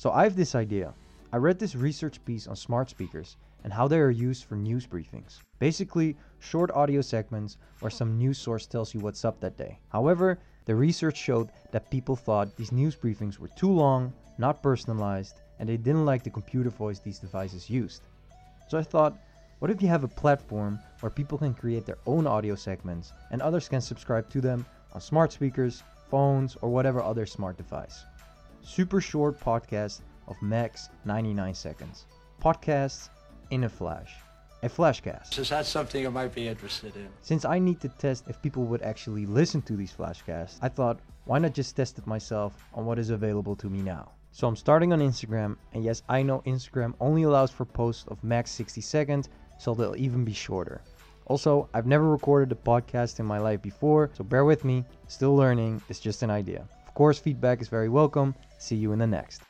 So I have this idea. I read this research piece on smart speakers and how they are used for news briefings. Basically, short audio segments where some news source tells you what's up that day. However, the research showed that people thought these news briefings were too long, not personalized, and they didn't like the computer voice these devices used. So I thought, what if you have a platform where people can create their own audio segments and others can subscribe to them on smart speakers, phones, or whatever other smart device? Super short podcast of max 99 seconds. Podcasts in a flash. A flashcast. Is that something you might be interested in? Since I need to test if people would actually listen to these flashcasts, I thought, why not just test it myself on what is available to me now? So I'm starting on Instagram, and yes, I know Instagram only allows for posts of max 60 seconds, so they'll even be shorter. Also, I've never recorded a podcast in my life before, so bear with me, still learning, it's just an idea. Course, feedback is very welcome. See you in the next.